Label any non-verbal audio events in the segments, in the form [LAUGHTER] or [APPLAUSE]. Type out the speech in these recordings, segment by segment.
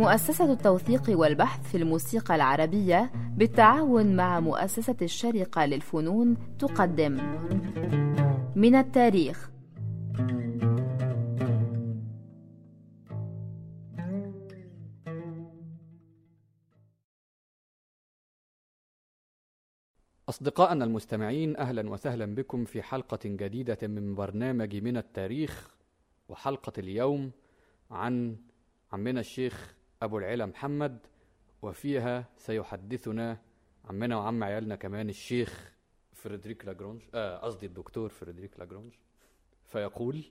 مؤسسة التوثيق والبحث في الموسيقى العربية بالتعاون مع مؤسسة الشرقة للفنون تقدم. من التاريخ. أصدقائنا المستمعين أهلا وسهلا بكم في حلقة جديدة من برنامج من التاريخ وحلقة اليوم عن عمنا الشيخ أبو العلا محمد وفيها سيحدثنا عمنا وعم عيالنا كمان الشيخ فريدريك لاجرونج آه، قصدي الدكتور فريدريك لاجرونج. فيقول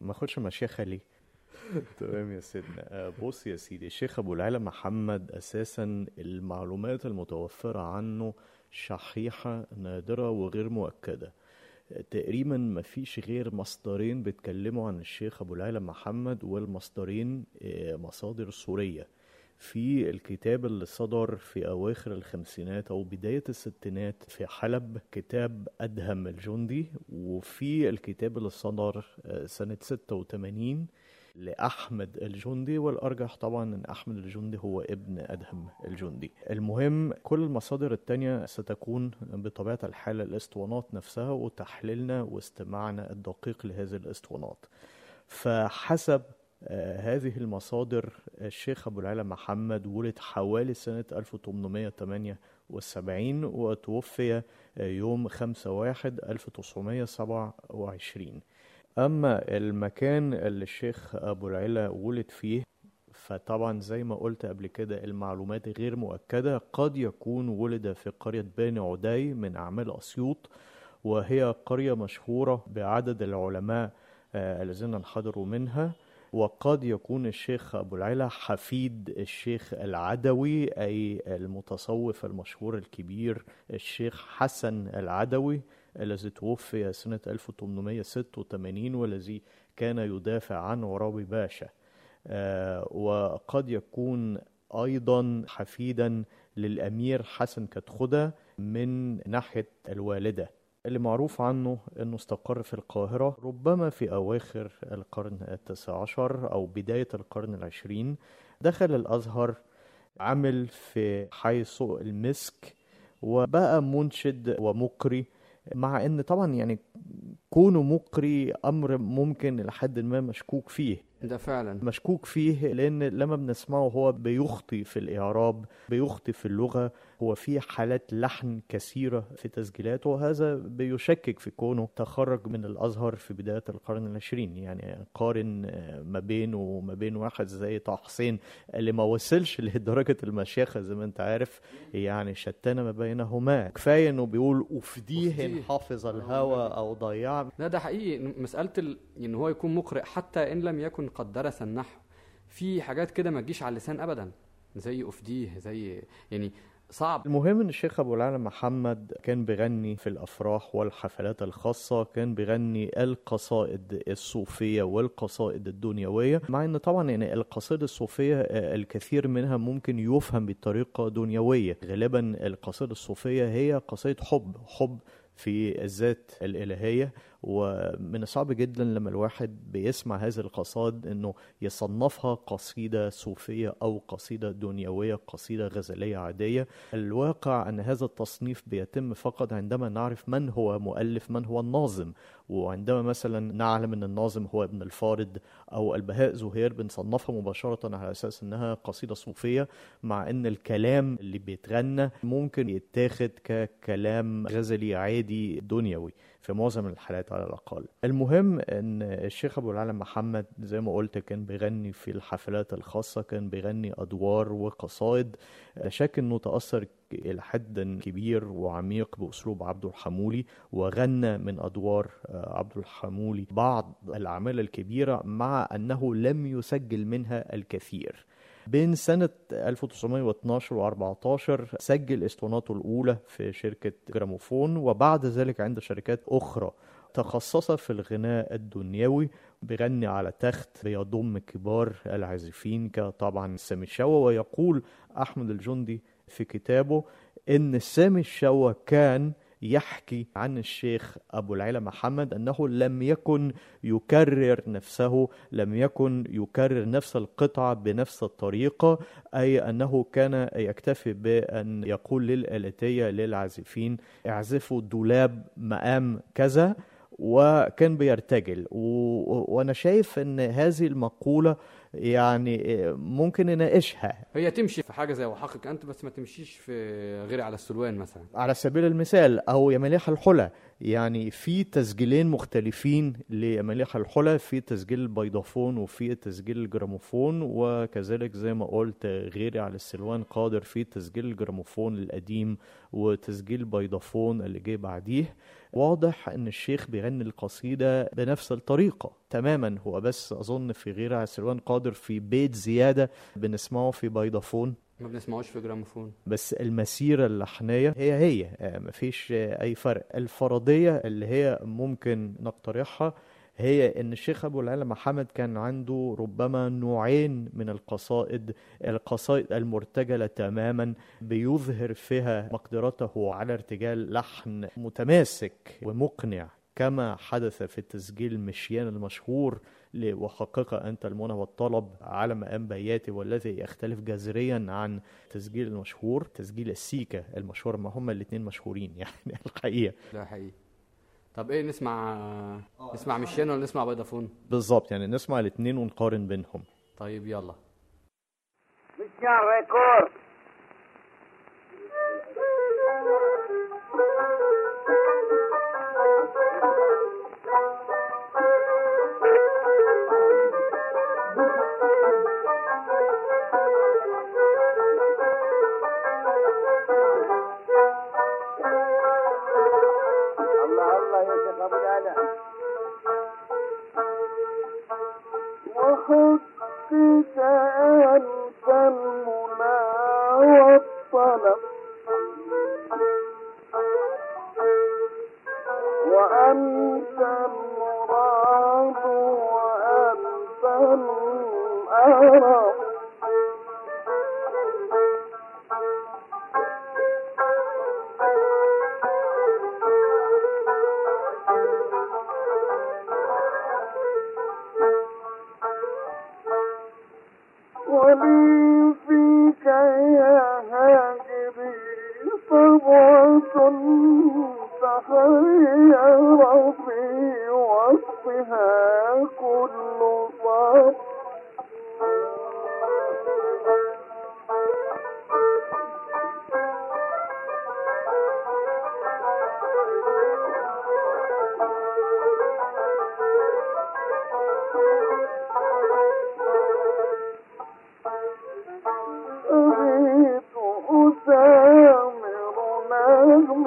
ما أخدش مشيخة ليه [LAUGHS] تمام يا سيدنا. آه، بص يا سيدي الشيخ أبو العلا محمد أساسا المعلومات المتوفرة عنه شحيحة نادرة وغير مؤكدة. تقريبا ما فيش غير مصدرين بيتكلموا عن الشيخ أبو العلا محمد والمصدرين آه، مصادر سورية. في الكتاب اللي صدر في أواخر الخمسينات أو بداية الستينات في حلب كتاب أدهم الجندي. وفي الكتاب اللي صدر آه، سنة 86 لأحمد الجندي والأرجح طبعا أن أحمد الجندي هو ابن أدهم الجندي. المهم كل المصادر التانية ستكون بطبيعة الحال الإسطوانات نفسها وتحليلنا واستماعنا الدقيق لهذه الإسطوانات. فحسب آه، هذه المصادر الشيخ أبو العلا محمد ولد حوالي سنة 1878 وتوفي آه، يوم 5 واحد 1927 أما المكان اللي الشيخ أبو العلا ولد فيه فطبعا زي ما قلت قبل كده المعلومات غير مؤكدة. قد يكون ولد في قرية بني عدي من أعمال أسيوط وهي قرية مشهورة بعدد العلماء آه، الذين انحدروا منها. وقد يكون الشيخ أبو العلا حفيد الشيخ العدوي أي المتصوف المشهور الكبير الشيخ حسن العدوي. الذي توفي سنة 1886 والذي كان يدافع عن عرابي باشا. آه، وقد يكون أيضا حفيدا للأمير حسن كتخدة من ناحية الوالدة. اللي معروف عنه أنه استقر في القاهرة ربما في أواخر القرن التاسع عشر أو بداية القرن العشرين. دخل الأزهر عمل في حي سوق المسك وبقى منشد ومقري مع إن طبعا يعني كونه مقري أمر ممكن لحد ما مشكوك فيه. ده فعلا. مشكوك فيه لأن لما بنسمعه هو بيخطي في الإعراب بيخطي في اللغة هو في حالات لحن كثيرة في تسجيلاته وهذا بيشكك في كونه تخرج من الأزهر في بداية القرن العشرين. يعني قارن آه، ما بينه وما بين واحد زي طه حسين اللي ما وصلش [LAUGHS] لدرجة المشيخة زي ما انت عارف يعني شتان ما بينهما. كفاية إنه بيقول أفديه أفديه. إن حافظ الهوى أو ضيع. لا ده حقيقي. مسألة ال... إن هو يكون مقرئ حتى إن لم يكن قد درس النحو. في حاجات كده ما تجيش على اللسان ابدا. زي أفديه زي يعني صعب. المهم إن الشيخ أبو العلا محمد كان بيغني في الأفراح والحفلات الخاصة كان بيغني القصائد الصوفية والقصائد الدنيوية مع إن طبعا يعني القصائد الصوفية آه، الكثير منها ممكن يفهم بطريقة دنيوية. غالبا القصائد الصوفية هي قصائد حب حب في الذات الإلهية. ومن الصعب جدا لما الواحد بيسمع هذه القصائد إنه يصنفها قصيدة صوفية أو قصيدة دنيوية قصيدة غزلية عادية. الواقع أن هذا التصنيف بيتم فقط عندما نعرف من هو مؤلف من هو الناظم. وعندما مثلا نعلم إن الناظم هو ابن الفارض أو البهاء زهير بنصنفها مباشرة على أساس إنها قصيدة صوفية مع إن الكلام اللي بيتغنى ممكن يتاخد ككلام غزلي عادي دنيوي. في معظم الحالات على الأقل. المهم أن الشيخ أبو العلا محمد زي ما قلت كان بيغني في الحفلات الخاصة كان بيغني أدوار وقصائد لا شك أنه تأثر إلى حد كبير وعميق بأسلوب عبد الحمولي وغنى من أدوار آه، عبد الحمولي بعض الأعمال الكبيرة مع أنه لم يسجل منها الكثير. بين سنة 1912 و 14 سجل اسطواناته الأولى في شركة جراموفون وبعد ذلك عند شركات أخرى تخصص في الغناء الدنيوي بيغني على تخت بيضم كبار العازفين كطبعا سامي الشوا ويقول أحمد الجندي في كتابه إن سامي الشوا كان يحكي عن الشيخ أبو العلا محمد أنه لم يكن يكرر نفسه لم يكن يكرر نفس القطعة بنفس الطريقة أي أنه كان يكتفي بأن يقول للآلتية للعازفين اعزفوا دولاب مقام كذا وكان بيرتجل. و... وأنا شايف إن هذه المقولة يعني ممكن نناقشها. هي تمشي في حاجة زي وحقك أنت بس ما تمشيش في غير على السلوان مثلا. على سبيل المثال أو يا مليح الحلى. يعني في تسجيلين مختلفين لمليح الحلى في تسجيل البيضافون وفي تسجيل الجراموفون وكذلك زي ما قلت غيري على السلوان قادر في تسجيل الجراموفون القديم وتسجيل بيضافون اللي جه بعديه. واضح إن الشيخ بيغني القصيدة بنفس الطريقة تماما. هو بس أظن في غير على السلوان قادر في بيت زيادة بنسمعه في بيضافون ما بنسمعوش في جراموفون. بس المسيرة اللحنية هي هي آه، مفيش أي فرق. الفرضية اللي هي ممكن نقترحها هي إن الشيخ أبو العلا محمد كان عنده ربما نوعين من القصائد القصائد المرتجلة تماما بيظهر فيها مقدرته على ارتجال لحن متماسك ومقنع كما حدث في التسجيل مشيان المشهور وحقق أنت المنى والطلب على مقام بياتي والذي يختلف جذريا عن تسجيل المشهور تسجيل السيكا المشهور ما هما الاتنين مشهورين يعني [LAUGHS] الحقيقة. ده حقيقي. طب إيه نسمع نسمع مشيان ولا نسمع بيضافون بالظبط يعني نسمع الاتنين ونقارن بينهم. طيب يلا. Mission record. نغم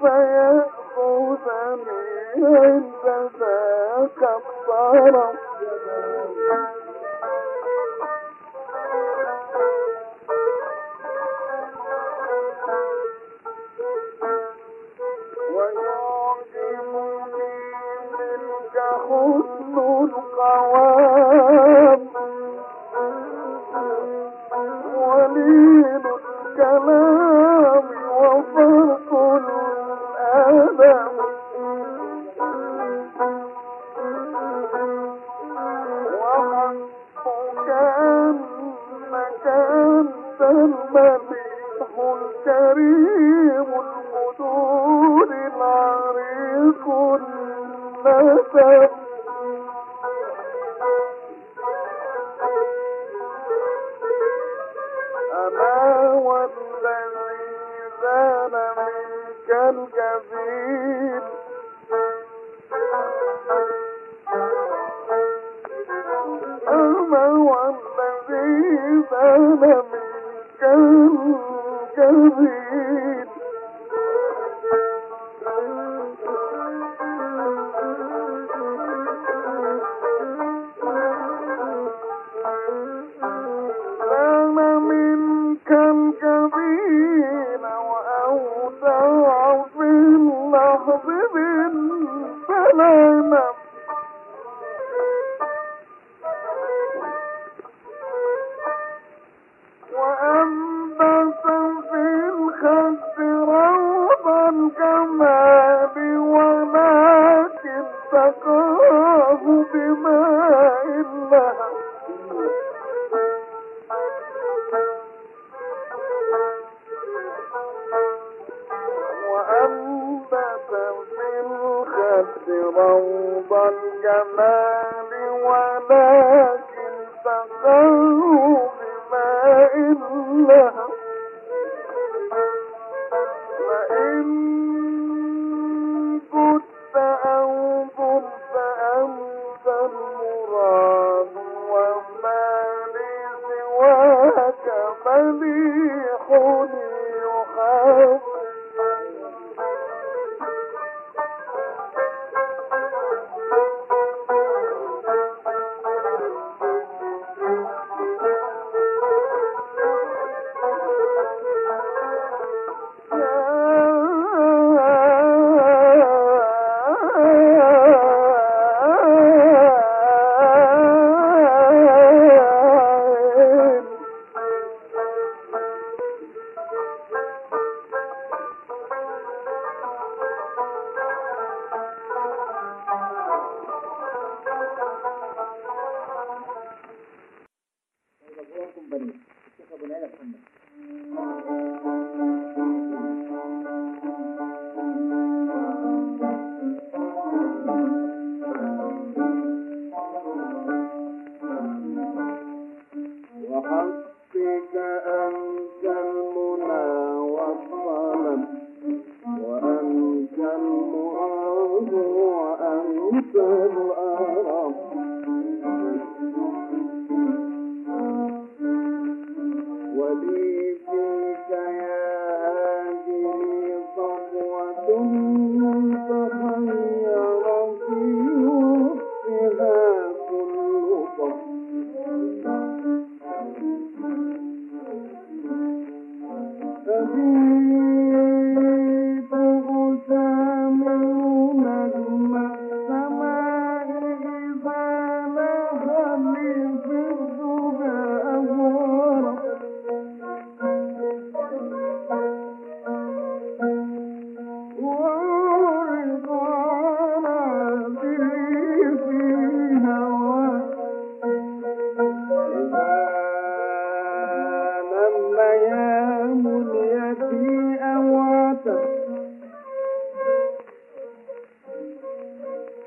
فيأخذني عند ذاك الطرف.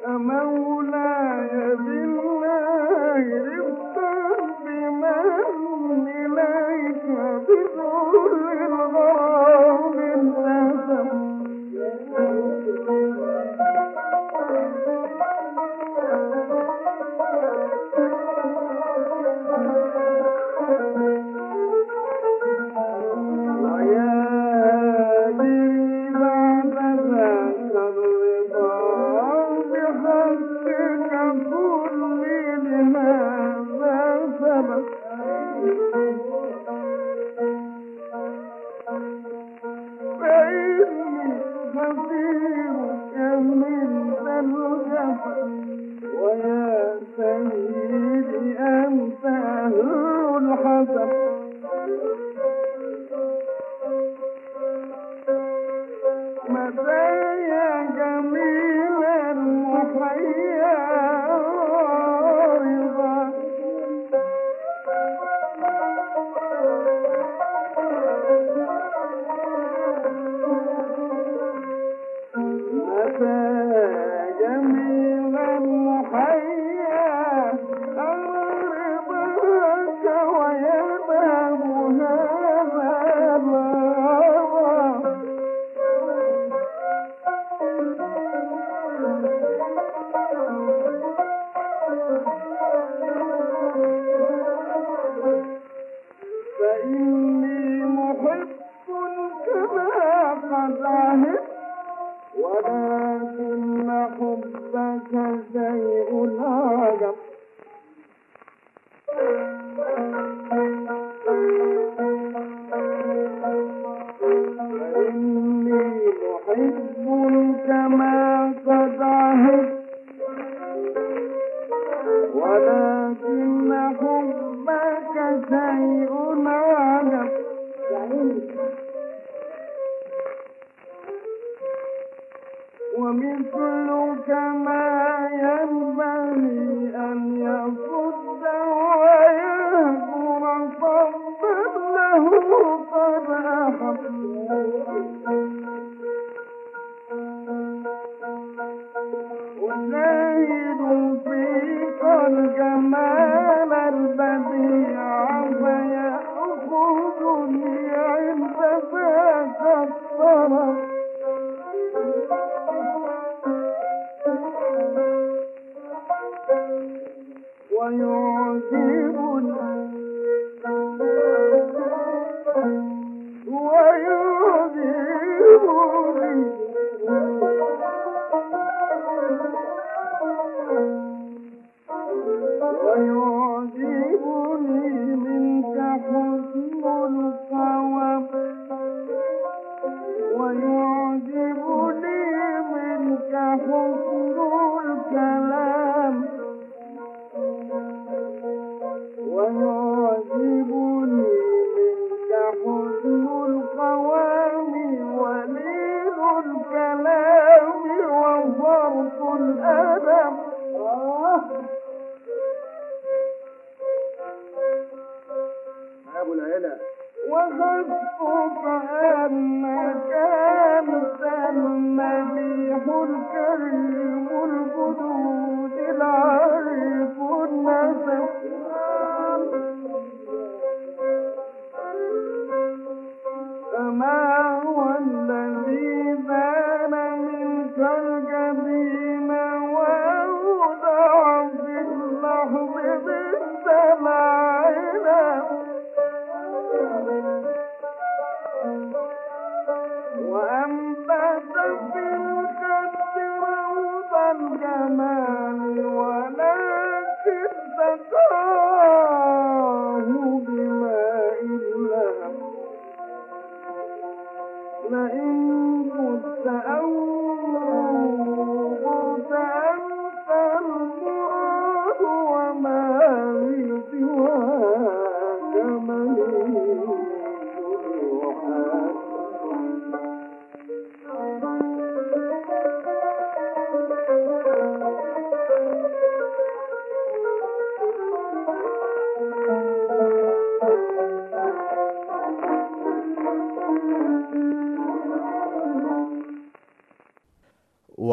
مولاي بالله الكريم الجدود العريف النسب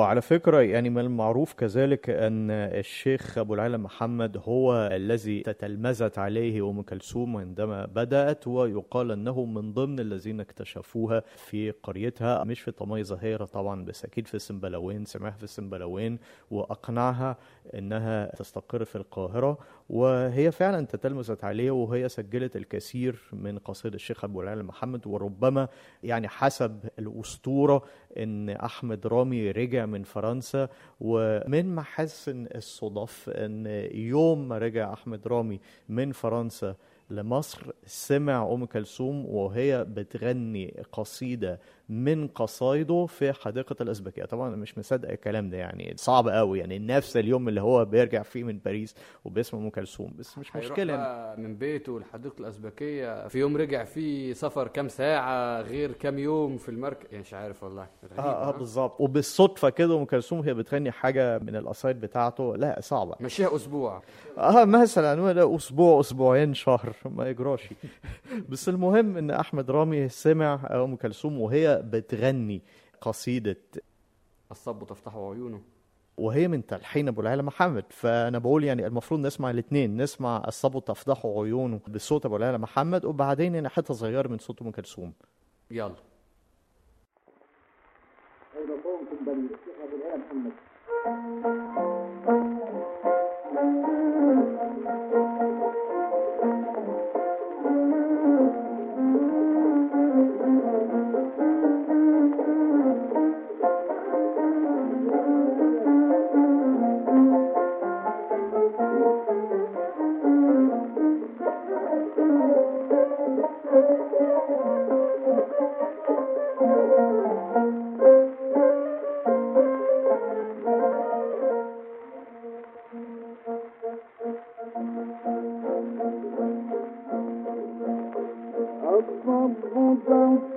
وعلى فكرة يعني من المعروف كذلك أن الشيخ أبو العلا محمد هو الذي تتلمذت عليه أم كلثوم عندما بدأت ويقال أنه من ضمن الذين اكتشفوها في قريتها. مش في طمي ظهيرة طبعا بس أكيد في السنبلاوين سمعها في السنبلاوين وأقنعها أنها تستقر في القاهرة. وهي فعلا تتلمذت عليه وهي سجلت الكثير من قصيدة الشيخ أبو العلا محمد. وربما يعني حسب الأسطورة إن أحمد رامي رجع من فرنسا ومن محاسن الصدف إن يوم ما رجع أحمد رامي من فرنسا لمصر سمع أم كلثوم وهي بتغني قصيدة من قصايده في حديقة الأزبكية. طبعا أنا مش مصدق الكلام ده يعني صعب قوي يعني نفس اليوم اللي هو بيرجع فيه من باريس وبيسمع أم كلثوم بس مش مشكلة بقى من بيته لحديقة الأزبكية في يوم رجع فيه سفر كام ساعة غير كام يوم في المركب يعني مش عارف والله غريب آه آه ها؟ بالظبط. وبالصدفة كده أم كلثوم هي بتغني حاجة من القصايد بتاعته لا صعبة. مشيها أسبوع. آه مثلا ولا أسبوع أسبوعين شهر ما يجراش. [LAUGHS] بس المهم إن أحمد رامي سمع أم كلثوم وهي بتغني قصيدة الصب تفتح عيونه. وهي من تلحين أبو العلا محمد. فأنا بقول يعني المفروض نسمع الاثنين نسمع الصبو تفضح عيونه بصوت أبو العلا محمد وبعدين يعني حتة صغيره من صوت أم كلثوم. يلا. العلا محمد. الصب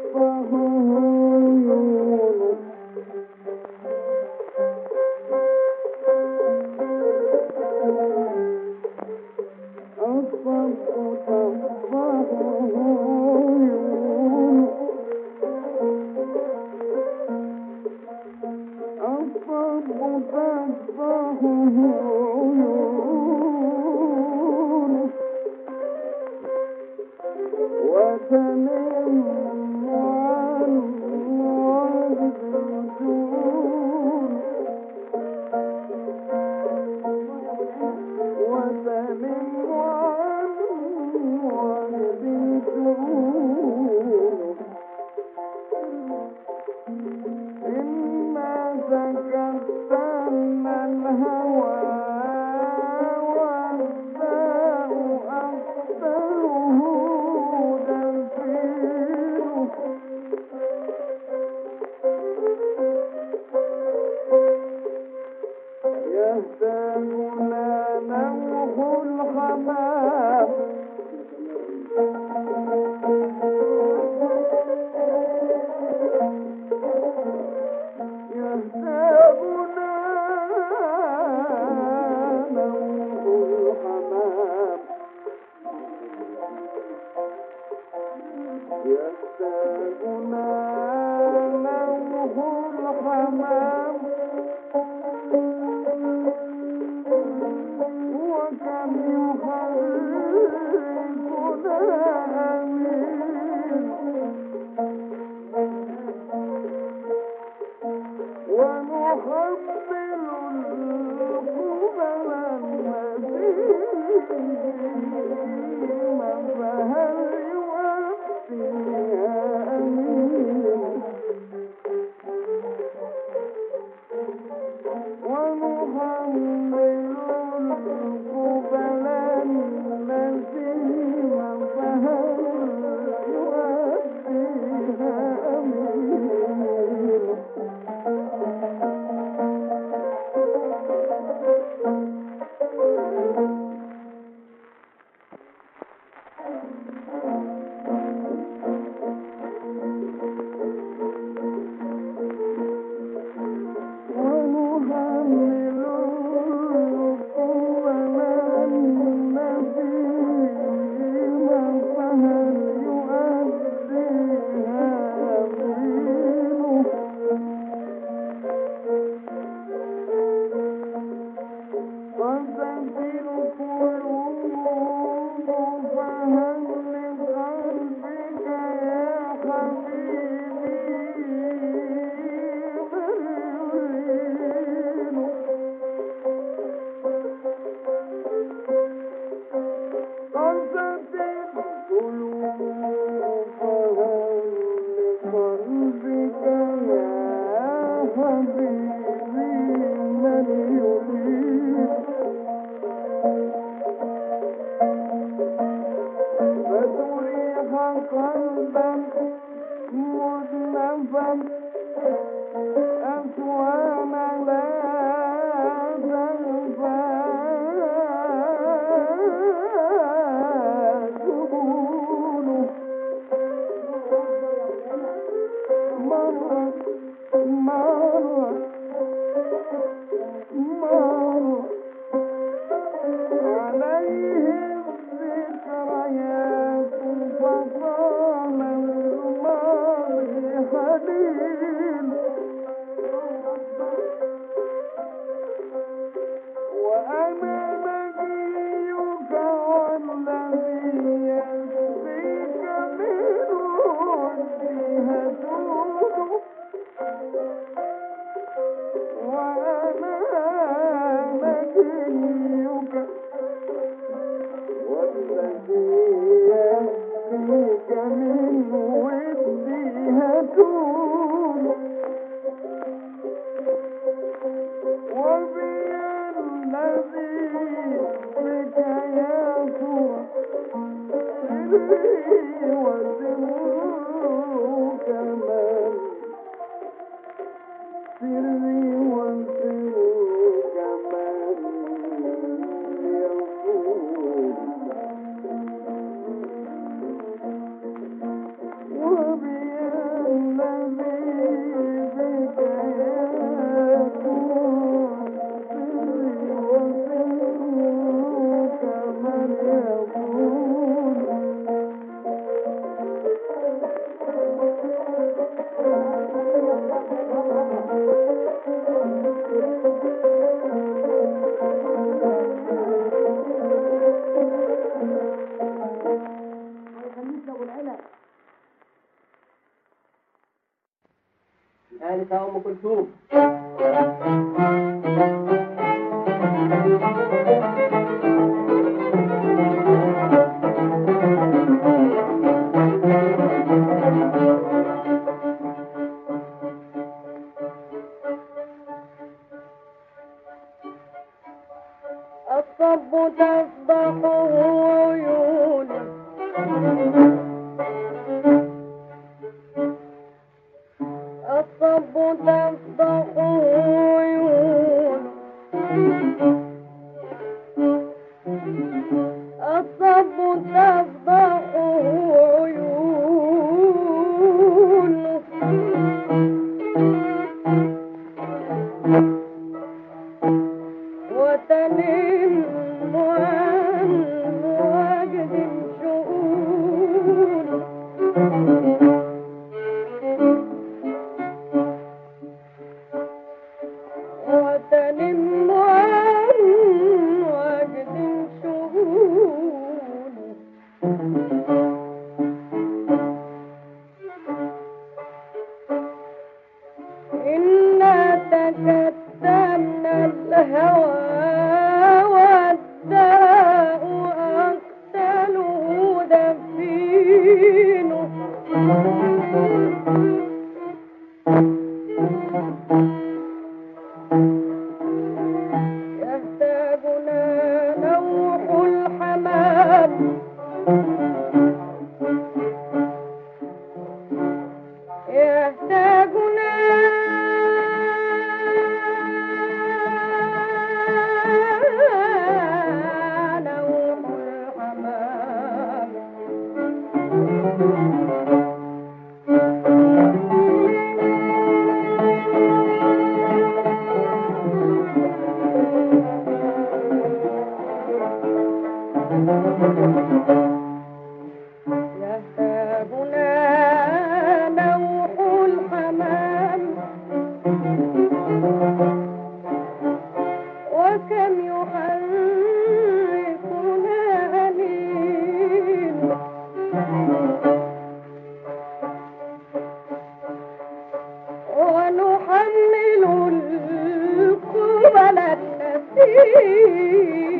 سري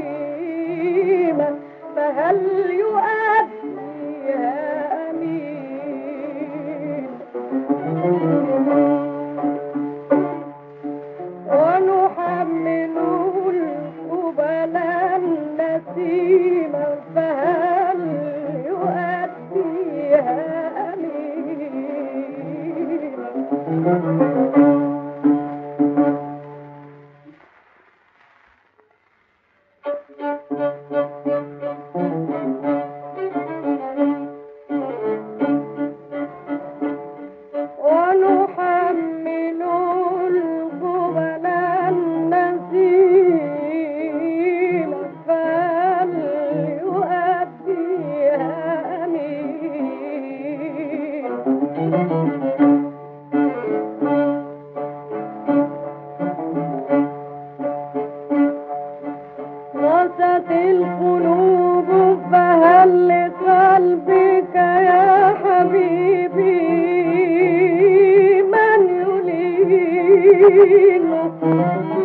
الجحيم فهل يؤمن Thank you.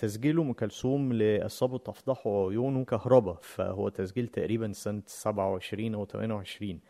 تسجيل أم كلثوم لأصابوا تفضح عيونه كهربا فهو تسجيل تقريبا سنة 27 أو 28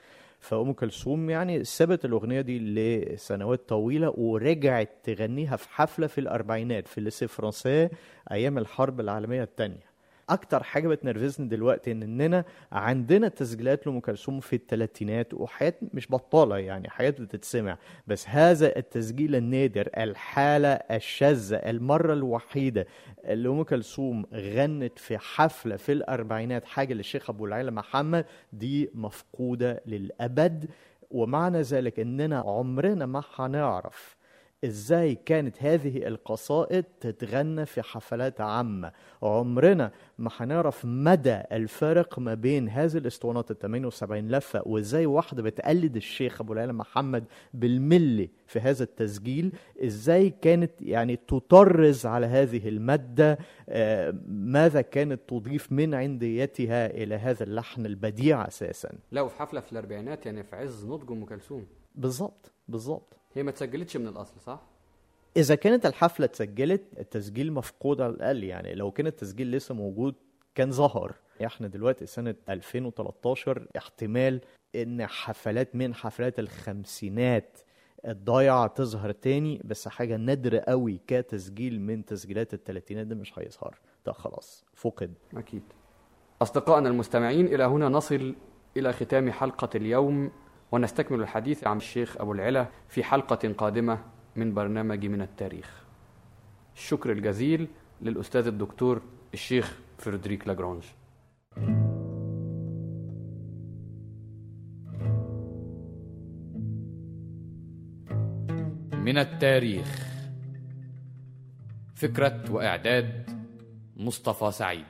فأم كلثوم يعني سابت الأغنية دي لسنوات طويلة ورجعت تغنيها في حفلة في الأربعينات في ليسي فرانسيه أيام الحرب العالمية الثانية أكتر حاجة بتنرفزني دلوقتي إن إننا عندنا تسجيلات لأم كلثوم في الثلاثينات وحياه مش بطالة يعني حياه بتتسمع. بس هذا التسجيل النادر الحالة الشاذه المرة الوحيدة اللي ام كلثوم غنت في حفلة في الأربعينات حاجة للشيخ أبو العلا محمد دي مفقودة للأبد. ومعنى ذلك إننا عمرنا ما هنعرف إزاي كانت هذه القصائد تتغنى في حفلات عامة. عمرنا ما هنعرف مدى الفرق ما بين هذه الأسطوانات ال 78 لفة وإزاي واحدة بتقلد الشيخ أبو العلا محمد بالملي في هذا التسجيل. إزاي كانت يعني تطرز على هذه المادة؟ آه، ماذا كانت تضيف من عنديتها إلى هذا اللحن البديع أساسا؟ لا وفي حفلة في الأربعينات يعني في عز نضج أم كلثوم. بالظبط بالظبط هي ما اتسجلتش من الأصل صح؟ إذا كانت الحفلة اتسجلت التسجيل مفقود على الأقل يعني لو كان التسجيل لسه موجود كان ظهر. إحنا دلوقتي سنة 2013 احتمال إن حفلات من حفلات الخمسينات الضايعة تظهر تاني بس حاجة نادرة قوي كتسجيل من تسجيلات الثلاثينات ده مش هيظهر. ده خلاص فقد. أكيد. أصدقائنا المستمعين إلى هنا نصل إلى ختام حلقة اليوم. ونستكمل الحديث عن الشيخ أبو العلا في حلقة قادمة من برنامج من التاريخ. الشكر الجزيل للأستاذ الدكتور الشيخ فريدريك لاجرانج. من التاريخ. فكرة وإعداد مصطفى سعيد.